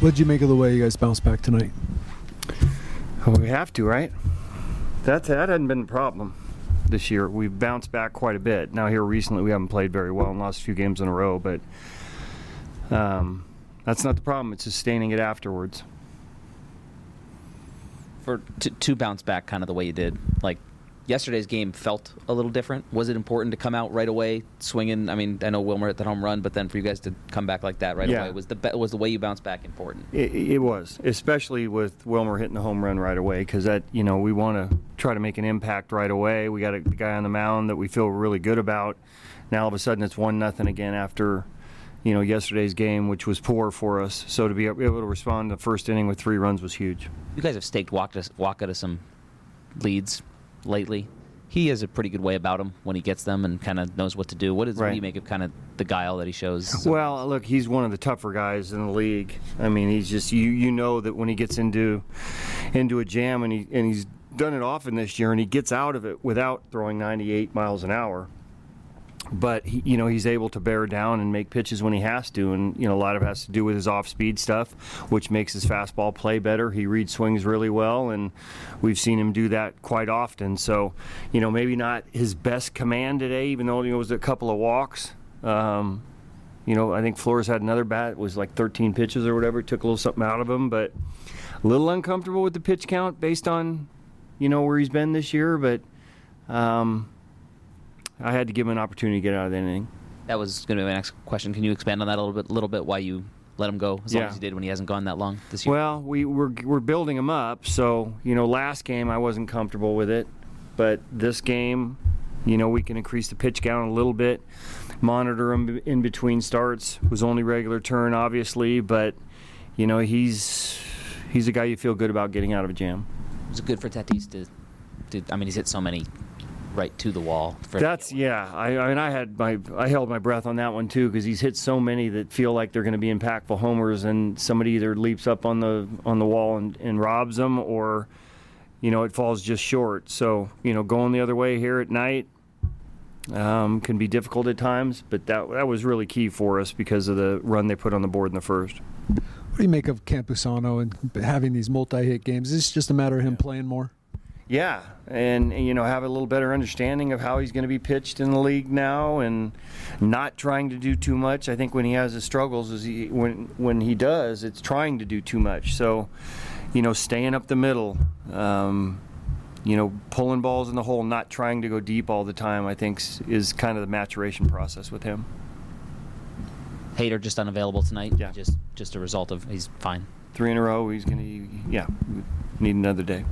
What did you make of the way you guys bounced back tonight? Well, we have to, right? That that hadn't been a problem this year. We've bounced back quite a bit. Now here recently, we haven't played very well and lost a few games in a row, but um, that's not the problem. It's sustaining it afterwards. For to, to bounce back, kind of the way you did, like yesterday's game felt a little different. Was it important to come out right away, swinging? I mean, I know Wilmer hit that home run, but then for you guys to come back like that right Yeah. away was the be- was the way you bounced back important? It, it was, especially with Wilmer hitting the home run right away, because that you know we want to try to make an impact right away. We got a guy on the mound that we feel really good about. Now all of a sudden it's one nothing again after, you know, yesterday's game, which was poor for us. So to be able to respond in the first inning with three runs was huge. You guys have staked Wacha to, Wacha to some leads lately. He has a pretty good way about him when he gets them and kind of knows what to do. What, is, what do Right. you make of kind of the guile that he shows? Well, look, he's one of the tougher guys in the league. I mean, he's just you you know that when he gets into into a jam and he and he's done it often this year and he gets out of it without throwing 98 miles an hour. But he, you know, he's able to bear down and make pitches when he has to, and you know, a lot of it has to do with his off-speed stuff, which makes his fastball play better. He reads swings really well, and we've seen him do that quite often. So, you know, maybe not his best command today, even though you know, it was a couple of walks. Um, you know, I think Flores had another bat. It was like 13 pitches or whatever. it Took a little something out of him, but a little uncomfortable with the pitch count based on, you know, where he's been this year. But um, I had to give him an opportunity to get out of the inning. That was going to be my next question. Can you expand on that a little bit? Little bit why you let him go as long as you did when he hasn't gone that long this year? Well, we we're, we're building him up. So you know, last game I wasn't comfortable with it, but this game, you know, we can increase the pitch count a little bit. Monitor him in between starts. Was only regular turn, obviously, but you know he's he's a guy you feel good about getting out of a jam. was it good for Tatis to, to? I mean, he's hit so many right to the wall. For That's yeah. I, I mean, I had my I held my breath on that one too because he's hit so many that feel like they're going to be impactful homers, and somebody either leaps up on the on the wall and, and robs them, or you know it falls just short. So you know, going the other way here at night um, can be difficult at times, but that that was really key for us because of the run they put on the board in the first. What do you make of Campusano and having these multi-hit games? Is this just a matter of him playing more? Yeah, and you know have a little better understanding of how he's going to be pitched in the league now, and not trying to do too much. I think when he has his struggles, is he when when he does, it's trying to do too much. So, you know, staying up the middle, um, you know, pulling balls in the hole, not trying to go deep all the time. I think is kind of the maturation process with him. Hader just unavailable tonight. Yeah. Just just a result of he's fine. Three in a row, he's going to yeah, need another day.